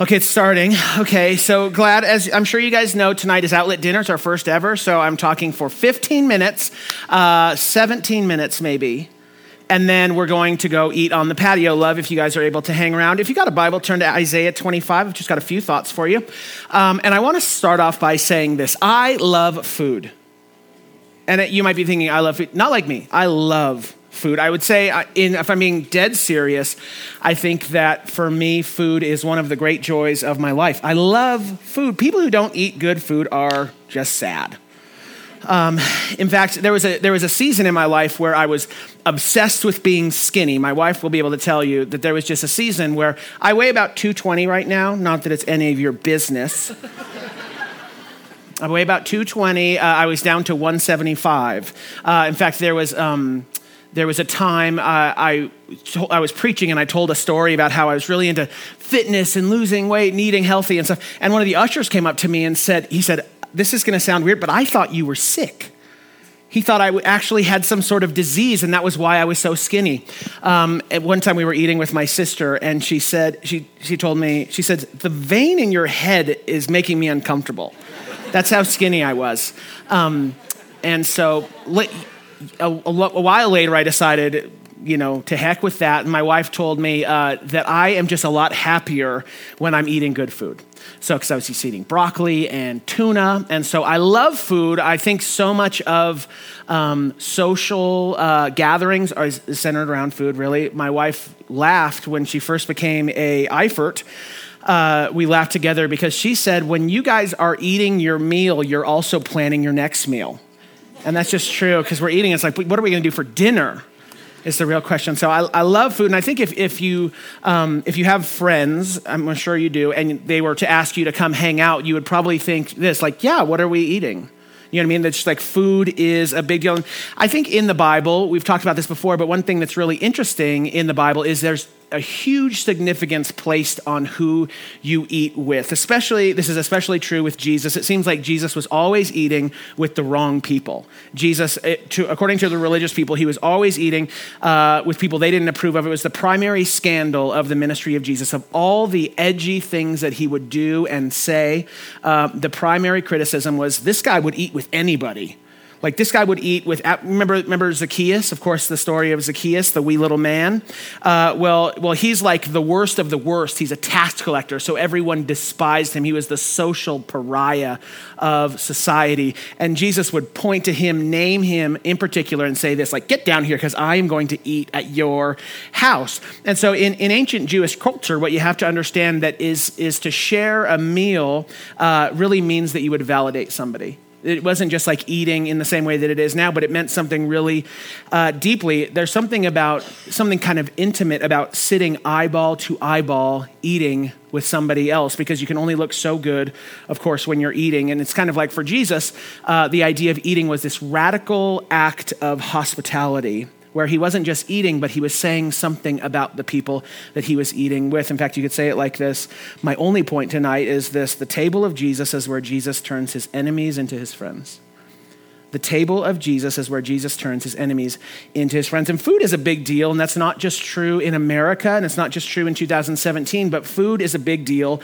Okay, it's starting. Okay, so glad, as I'm sure you guys know, tonight is Outlet Dinner. It's our first ever, so I'm talking for 15 minutes, uh, 17 minutes maybe. And then we're going to go eat on the patio. Love if you guys are able to hang around. If you got a Bible, turn to Isaiah 25. I've just got a few thoughts for you. Um, and I want to start off by saying this I love food. And it, you might be thinking, I love food. Not like me. I love food. I would say, uh, in, if I'm being dead serious, I think that for me, food is one of the great joys of my life. I love food. People who don't eat good food are just sad. Um, in fact, there was, a, there was a season in my life where I was obsessed with being skinny. My wife will be able to tell you that there was just a season where I weigh about 220 right now, not that it's any of your business. I weigh about 220. Uh, I was down to 175. Uh, in fact, there was. Um, there was a time uh, I, I was preaching and I told a story about how I was really into fitness and losing weight and eating healthy and stuff. And one of the ushers came up to me and said, he said, this is going to sound weird, but I thought you were sick. He thought I actually had some sort of disease, and that was why I was so skinny. Um, at one time, we were eating with my sister, and she said, she, she told me, she said, the vein in your head is making me uncomfortable. That's how skinny I was. Um, and so, a, a, a, while later, I decided, you know, to heck with that. And my wife told me uh, that I am just a lot happier when I'm eating good food. So, because I was just eating broccoli and tuna. And so I love food. I think so much of um, social uh, gatherings are centered around food, really. My wife laughed when she first became a Eiffert. Uh, we laughed together because she said, when you guys are eating your meal, you're also planning your next meal. And that's just true because we're eating. It's like, what are we going to do for dinner? Is the real question. So I, I love food, and I think if, if you um, if you have friends, I'm sure you do, and they were to ask you to come hang out, you would probably think this, like, yeah, what are we eating? You know what I mean? That's like food is a big deal. And I think in the Bible, we've talked about this before, but one thing that's really interesting in the Bible is there's a huge significance placed on who you eat with. Especially, this is especially true with Jesus. It seems like Jesus was always eating with the wrong people. Jesus, it, to, according to the religious people, he was always eating uh, with people they didn't approve of. It was the primary scandal of the ministry of Jesus. Of all the edgy things that he would do and say, uh, the primary criticism was this guy would eat with anybody. Like this guy would eat with, remember, remember Zacchaeus? Of course, the story of Zacchaeus, the wee little man. Uh, well, well, he's like the worst of the worst. He's a tax collector, so everyone despised him. He was the social pariah of society. And Jesus would point to him, name him in particular, and say this, like, get down here because I am going to eat at your house. And so in, in ancient Jewish culture, what you have to understand that is, is to share a meal uh, really means that you would validate somebody. It wasn't just like eating in the same way that it is now, but it meant something really uh, deeply. There's something about, something kind of intimate about sitting eyeball to eyeball eating with somebody else because you can only look so good, of course, when you're eating. And it's kind of like for Jesus, uh, the idea of eating was this radical act of hospitality where he wasn't just eating, but he was saying something about the people that he was eating with. In fact, you could say it like this My only point tonight is this the table of Jesus is where Jesus turns his enemies into his friends. The table of Jesus is where Jesus turns his enemies into his friends. And food is a big deal, and that's not just true in America, and it's not just true in 2017, but food is a big deal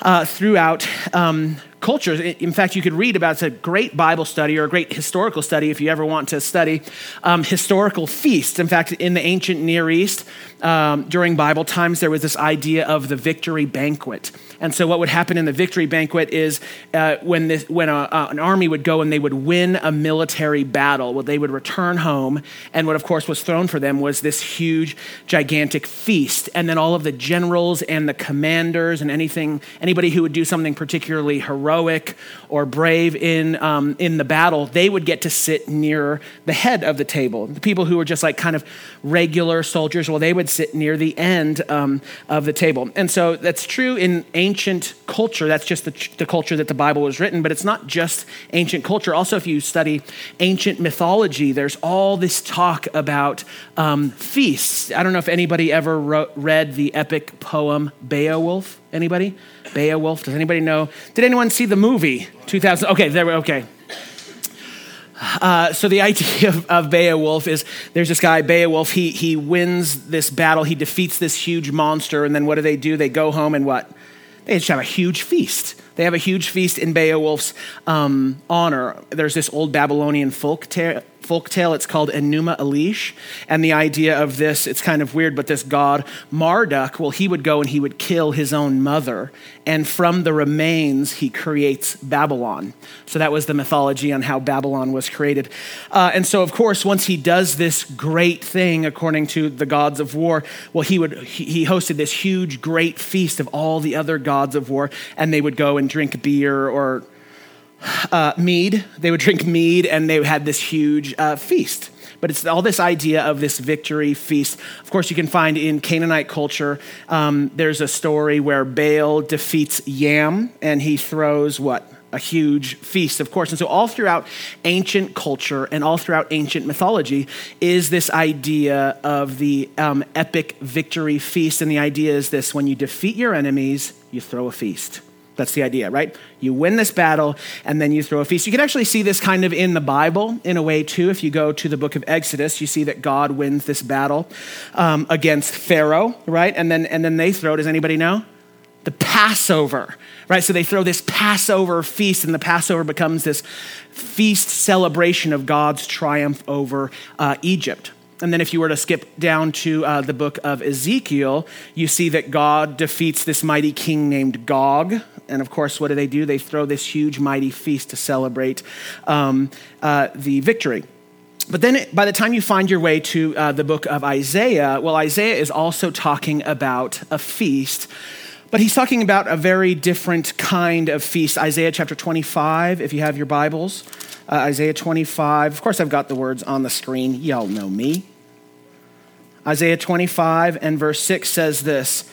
uh, throughout um, cultures. In fact, you could read about it's a great Bible study or a great historical study if you ever want to study um, historical feasts. In fact, in the ancient Near East, um, during Bible times, there was this idea of the victory banquet. And so, what would happen in the victory banquet is uh, when, this, when a, uh, an army would go and they would win a military battle, well, they would return home. And what, of course, was thrown for them was this huge, gigantic feast. And then all of the generals and the commanders and anything, anybody who would do something particularly heroic heroic or brave in, um, in the battle, they would get to sit near the head of the table. The people who were just like kind of regular soldiers, well, they would sit near the end um, of the table. And so that's true in ancient culture. That's just the, the culture that the Bible was written, but it's not just ancient culture. Also, if you study ancient mythology, there's all this talk about um, feasts. I don't know if anybody ever wrote, read the epic poem Beowulf. Anybody? Beowulf. Does anybody know? Did anyone see the movie 2000? Okay, there. We okay. Uh, so the idea of, of, Beowulf is there's this guy Beowulf. He he wins this battle. He defeats this huge monster, and then what do they do? They go home and what? They just have a huge feast. They have a huge feast in Beowulf's um, honor. There's this old Babylonian folk tale, folk tale. It's called Enuma Elish. And the idea of this, it's kind of weird, but this god Marduk, well, he would go and he would kill his own mother. And from the remains, he creates Babylon. So that was the mythology on how Babylon was created. Uh, and so, of course, once he does this great thing, according to the gods of war, well, he would he hosted this huge, great feast of all the other gods of war, and they would go and drink beer or uh, mead. They would drink mead and they had this huge uh, feast. But it's all this idea of this victory feast. Of course, you can find in Canaanite culture, um, there's a story where Baal defeats Yam and he throws what? A huge feast, of course. And so, all throughout ancient culture and all throughout ancient mythology is this idea of the um, epic victory feast. And the idea is this when you defeat your enemies, you throw a feast. That's the idea, right? You win this battle and then you throw a feast. You can actually see this kind of in the Bible in a way too. If you go to the book of Exodus, you see that God wins this battle um, against Pharaoh, right? And then and then they throw. Does anybody know? The Passover, right? So they throw this Passover feast, and the Passover becomes this feast celebration of God's triumph over uh, Egypt. And then, if you were to skip down to uh, the book of Ezekiel, you see that God defeats this mighty king named Gog. And of course, what do they do? They throw this huge, mighty feast to celebrate um, uh, the victory. But then, by the time you find your way to uh, the book of Isaiah, well, Isaiah is also talking about a feast. But he's talking about a very different kind of feast. Isaiah chapter 25, if you have your Bibles. Uh, Isaiah 25. Of course, I've got the words on the screen. Y'all know me. Isaiah 25 and verse 6 says this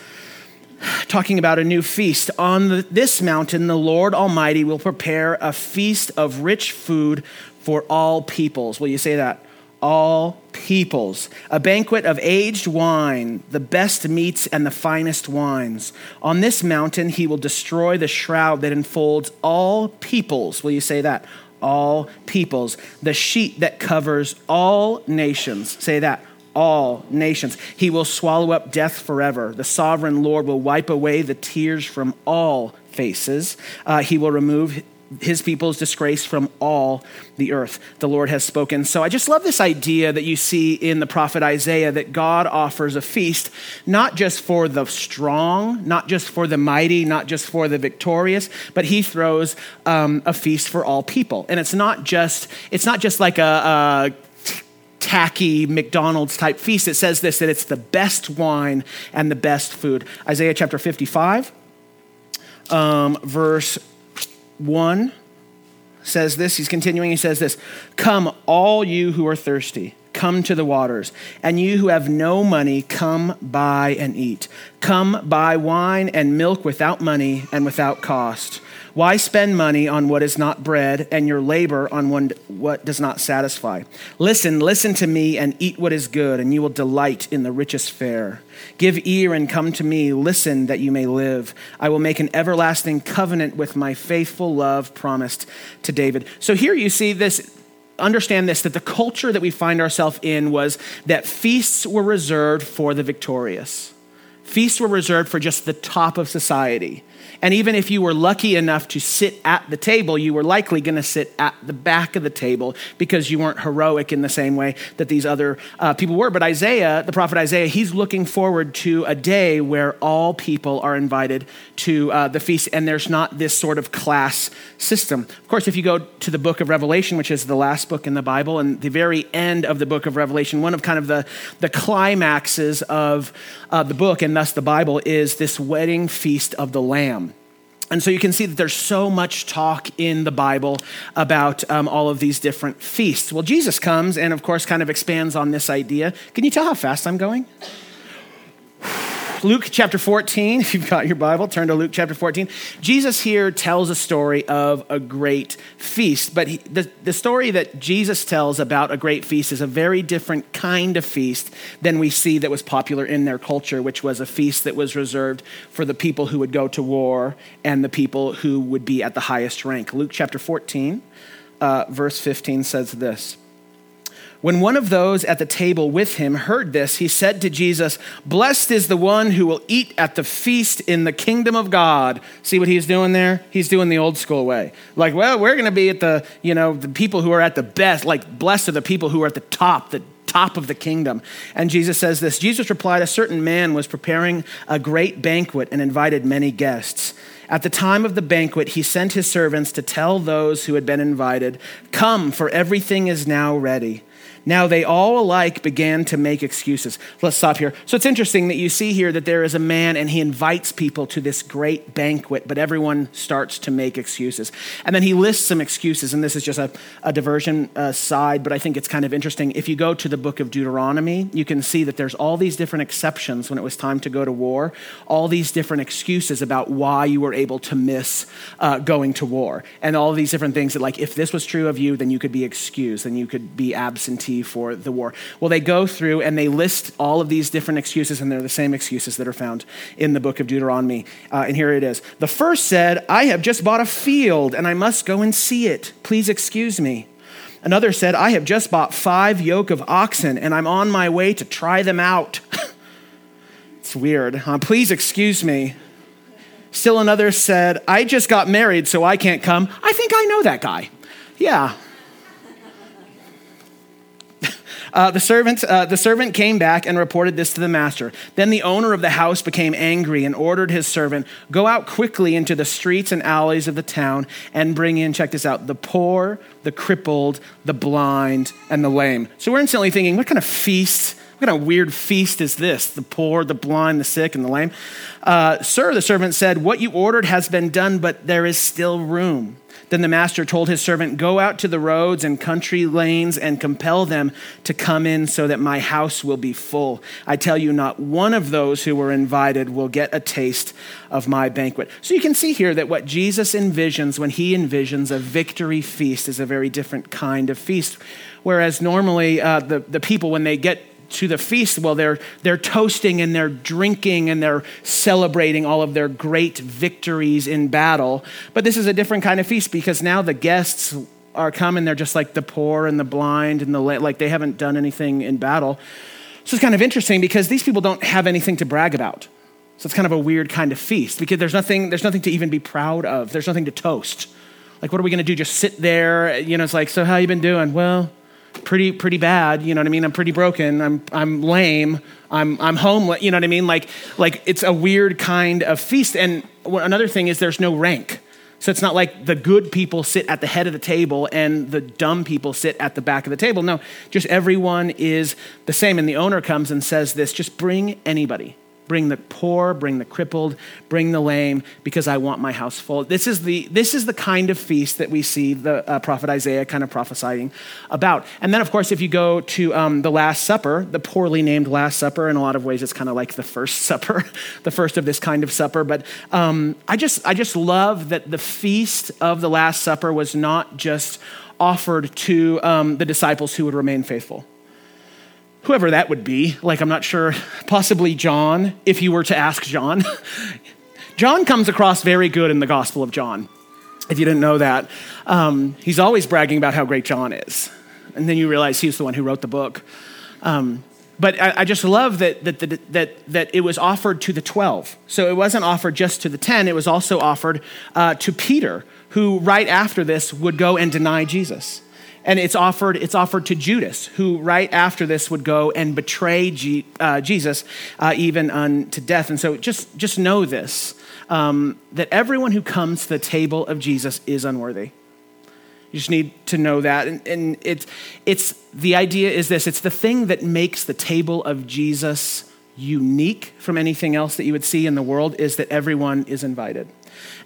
talking about a new feast. On this mountain, the Lord Almighty will prepare a feast of rich food for all peoples. Will you say that? All peoples. A banquet of aged wine, the best meats and the finest wines. On this mountain, he will destroy the shroud that enfolds all peoples. Will you say that? All peoples. The sheet that covers all nations. Say that all nations. He will swallow up death forever. The sovereign Lord will wipe away the tears from all faces. Uh, he will remove his people's disgrace from all the earth. The Lord has spoken. So I just love this idea that you see in the prophet Isaiah that God offers a feast, not just for the strong, not just for the mighty, not just for the victorious, but he throws um, a feast for all people. And it's not just, it's not just like a, a tacky McDonald's type feast. It says this that it's the best wine and the best food. Isaiah chapter 55, um, verse 1 says this. He's continuing, he says this Come, all you who are thirsty. Come to the waters, and you who have no money, come buy and eat. Come buy wine and milk without money and without cost. Why spend money on what is not bread and your labor on what does not satisfy? Listen, listen to me and eat what is good, and you will delight in the richest fare. Give ear and come to me. Listen that you may live. I will make an everlasting covenant with my faithful love promised to David. So here you see this understand this that the culture that we find ourselves in was that feasts were reserved for the victorious. Feasts were reserved for just the top of society. And even if you were lucky enough to sit at the table, you were likely going to sit at the back of the table because you weren't heroic in the same way that these other uh, people were. But Isaiah, the prophet Isaiah, he's looking forward to a day where all people are invited to uh, the feast and there's not this sort of class system. Of course, if you go to the book of Revelation, which is the last book in the Bible, and the very end of the book of Revelation, one of kind of the, the climaxes of uh, the book and thus the Bible is this wedding feast of the Lamb. And so you can see that there's so much talk in the Bible about um, all of these different feasts. Well, Jesus comes and, of course, kind of expands on this idea. Can you tell how fast I'm going? Luke chapter 14, if you've got your Bible, turn to Luke chapter 14. Jesus here tells a story of a great feast, but he, the, the story that Jesus tells about a great feast is a very different kind of feast than we see that was popular in their culture, which was a feast that was reserved for the people who would go to war and the people who would be at the highest rank. Luke chapter 14, uh, verse 15 says this. When one of those at the table with him heard this, he said to Jesus, Blessed is the one who will eat at the feast in the kingdom of God. See what he's doing there? He's doing the old school way. Like, well, we're going to be at the, you know, the people who are at the best, like, blessed are the people who are at the top, the top of the kingdom. And Jesus says this Jesus replied, A certain man was preparing a great banquet and invited many guests. At the time of the banquet, he sent his servants to tell those who had been invited, Come, for everything is now ready. Now they all alike began to make excuses. Let's stop here. So it's interesting that you see here that there is a man and he invites people to this great banquet, but everyone starts to make excuses. And then he lists some excuses, and this is just a, a diversion uh, side, but I think it's kind of interesting. If you go to the book of Deuteronomy, you can see that there's all these different exceptions when it was time to go to war, all these different excuses about why you were able to miss uh, going to war, and all these different things that, like, if this was true of you, then you could be excused, then you could be absentee for the war. Well, they go through and they list all of these different excuses, and they're the same excuses that are found in the book of Deuteronomy. Uh, and here it is. The first said, I have just bought a field and I must go and see it. Please excuse me. Another said, I have just bought five yoke of oxen and I'm on my way to try them out. it's weird. Uh, please excuse me. Still another said, I just got married, so I can't come. I think I know that guy. Yeah, uh, the, servant, uh, the servant came back and reported this to the master. Then the owner of the house became angry and ordered his servant, Go out quickly into the streets and alleys of the town and bring in, check this out, the poor, the crippled, the blind, and the lame. So we're instantly thinking, What kind of feast? What kind of weird feast is this? The poor, the blind, the sick, and the lame. Uh, Sir, the servant said, What you ordered has been done, but there is still room. Then the master told his servant, Go out to the roads and country lanes and compel them to come in so that my house will be full. I tell you, not one of those who were invited will get a taste of my banquet. So you can see here that what Jesus envisions when he envisions a victory feast is a very different kind of feast. Whereas normally uh, the, the people, when they get to the feast, well, they're, they're toasting and they're drinking and they're celebrating all of their great victories in battle. But this is a different kind of feast because now the guests are coming. They're just like the poor and the blind and the like they haven't done anything in battle. So it's kind of interesting because these people don't have anything to brag about. So it's kind of a weird kind of feast because there's nothing, there's nothing to even be proud of. There's nothing to toast. Like, what are we going to do? Just sit there? You know, it's like, so how you been doing? Well, pretty pretty bad you know what i mean? I'm pretty broken. I'm i'm lame. I'm i'm homeless you know what i mean? Like like it's a weird kind of feast. And another thing is there's no rank. So it's not like the good people sit at the head of the table and the dumb people sit at the back of the table. No just everyone is the same. And the owner comes and says this just bring anybody bring the poor, bring the crippled, bring the lame, because I want my house full. This is the, this is the kind of feast that we see the uh, prophet Isaiah kind of prophesying about. And then, of course, if you go to um, the Last Supper, the poorly named Last Supper, in a lot of ways, it's kind of like the first supper, the first of this kind of supper. But um, I, just, I just love that the feast of the Last Supper was not just offered to um, the disciples who would remain faithful whoever that would be. Like, I'm not sure, possibly John, if you were to ask John. John comes across very good in the Gospel of John, if you didn't know that. Um, he's always bragging about how great John is. And then you realize he's the one who wrote the book. Um, but I, I, just love that, that, that, that, that it was offered to the 12. So it wasn't offered just to the 10, it was also offered uh, to Peter, who right after this would go and deny Jesus. And it's offered, it's offered to Judas, who right after this would go and betray G, uh, Jesus uh, even unto death. And so just, just know this um, that everyone who comes to the table of Jesus is unworthy. You just need to know that. And, and it's, it's the idea is this it's the thing that makes the table of Jesus unique from anything else that you would see in the world is that everyone is invited.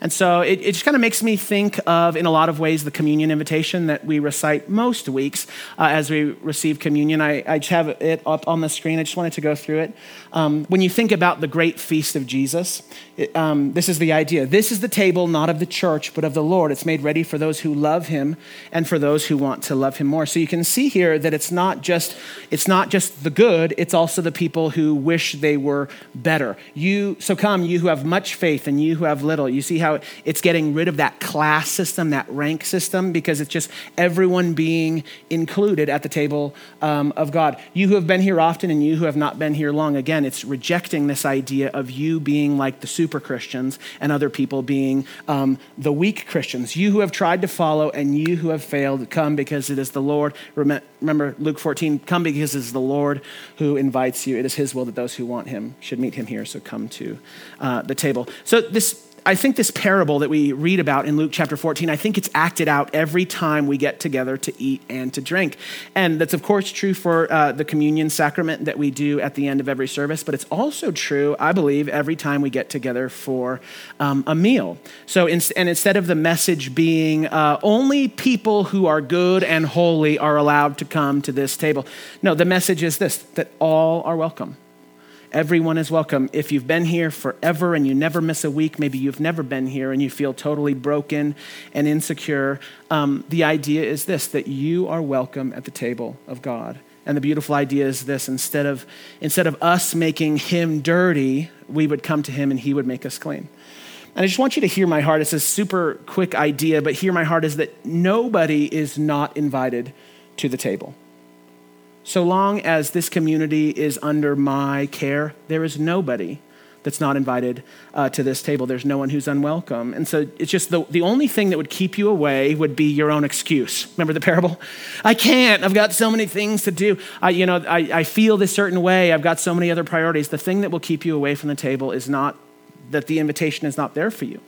And so it, it just kind of makes me think of, in a lot of ways, the communion invitation that we recite most weeks uh, as we receive communion. I, I just have it up on the screen. I just wanted to go through it. Um, when you think about the great feast of Jesus, it, um, this is the idea. This is the table not of the church, but of the Lord. It's made ready for those who love him and for those who want to love him more. So you can see here that it's not just, it's not just the good, it's also the people who wish they were better. You, so come, you who have much faith and you who have little You see how it's getting rid of that class system, that rank system, because it's just everyone being included at the table um, of God. You who have been here often and you who have not been here long, again, it's rejecting this idea of you being like the super Christians and other people being um, the weak Christians. You who have tried to follow and you who have failed, come because it is the Lord. Remember Luke 14, come because it is the Lord who invites you. It is his will that those who want him should meet him here. So come to uh, the table. So this I think this parable that we read about in Luke chapter 14, I think it's acted out every time we get together to eat and to drink. And that's, of course, true for uh, the communion sacrament that we do at the end of every service, but it's also true, I believe, every time we get together for um, a meal. So, in, and instead of the message being uh, only people who are good and holy are allowed to come to this table, no, the message is this that all are welcome. Everyone is welcome. If you've been here forever and you never miss a week, maybe you've never been here and you feel totally broken and insecure, um, the idea is this that you are welcome at the table of God. And the beautiful idea is this instead of, instead of us making him dirty, we would come to him and he would make us clean. And I just want you to hear my heart. It's a super quick idea, but hear my heart is that nobody is not invited to the table. So long as this community is under my care, there is nobody that's not invited uh, to this table. There's no one who's unwelcome. And so it's just the, the only thing that would keep you away would be your own excuse. Remember the parable? I can't. I've got so many things to do. I, you know, I, I feel this certain way. I've got so many other priorities. The thing that will keep you away from the table is not that the invitation is not there for you.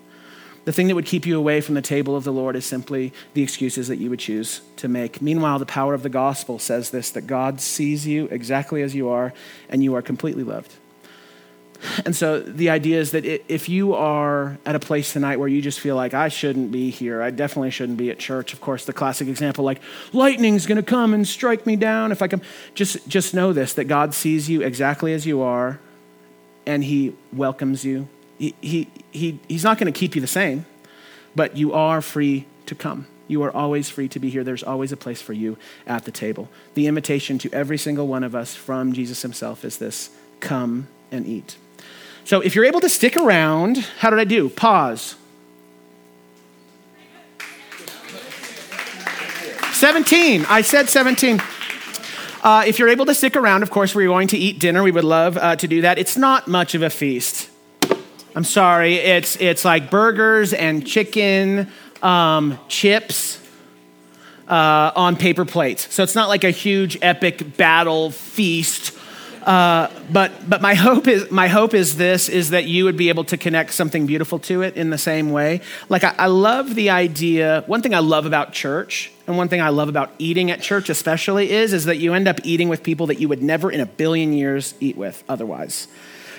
The thing that would keep you away from the table of the Lord is simply the excuses that you would choose to make. Meanwhile, the power of the gospel says this that God sees you exactly as you are, and you are completely loved. And so the idea is that if you are at a place tonight where you just feel like, I shouldn't be here, I definitely shouldn't be at church, of course, the classic example, like, lightning's gonna come and strike me down if I come, just, just know this that God sees you exactly as you are, and He welcomes you he, he, he, he's not going to keep you the same, but you are free to come. You are always free to be here. There's always a place for you at the table. The invitation to every single one of us from Jesus himself is this come and eat. So if you're able to stick around, how did I do? Pause. 17. I said 17. Uh, if you're able to stick around, of course, we're going to eat dinner. We would love uh, to do that. It's not much of a feast. I'm sorry. It's it's like burgers and chicken, um, chips uh, on paper plates. So it's not like a huge epic battle feast. Uh, but but my hope is my hope is this is that you would be able to connect something beautiful to it in the same way. Like I, I love the idea. One thing I love about church and one thing I love about eating at church especially is is that you end up eating with people that you would never in a billion years eat with otherwise.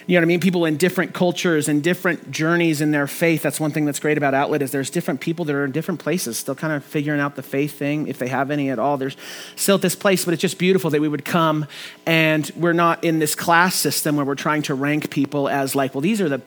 You know what I mean? People in different cultures and different journeys in their faith. That's one thing that's great about Outlet is there's different people that are in different places, still kind of figuring out the faith thing, if they have any at all. There's still at this place, but it's just beautiful that we would come and we're not in this class system where we're trying to rank people as like, well, these are the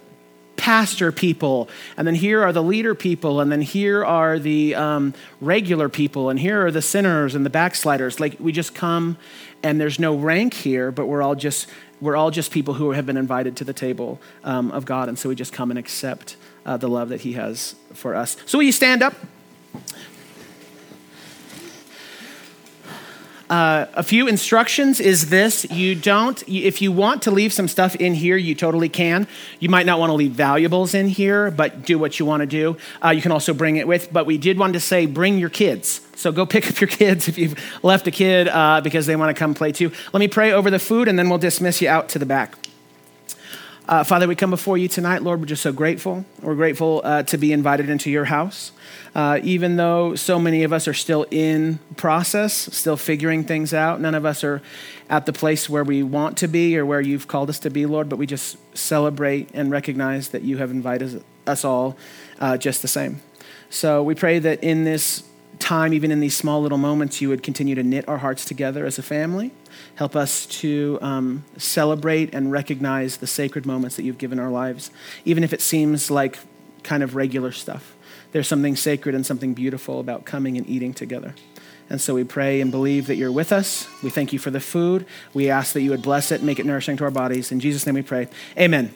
pastor people, and then here are the leader people, and then here are the um, regular people, and here are the sinners and the backsliders. Like we just come, and there's no rank here, but we're all just we're all just people who have been invited to the table um, of God, and so we just come and accept uh, the love that He has for us. So, will you stand up? Uh, a few instructions is this. You don't if you want to leave some stuff in here you totally can. You might not want to leave valuables in here but do what you want to do. Uh, you can also bring it with but we did want to say bring your kids. So go pick up your kids if you've left a kid uh, because they want to come play too. Let me pray over the food and then we'll dismiss you out to the back uh, Father, we come before you tonight, Lord. We're just so grateful. We're grateful uh, to be invited into your house. Uh, even though so many of us are still in process, still figuring things out, none of us are at the place where we want to be or where you've called us to be, Lord, but we just celebrate and recognize that you have invited us all uh, just the same. So we pray that in this time, even in these small little moments, you would continue to knit our hearts together as a family. Help us to um, celebrate and recognize the sacred moments that you've given our lives, even if it seems like kind of regular stuff. There's something sacred and something beautiful about coming and eating together. And so we pray and believe that you're with us. We thank you for the food. We ask that you would bless it, make it nourishing to our bodies. In Jesus' name we pray. Amen.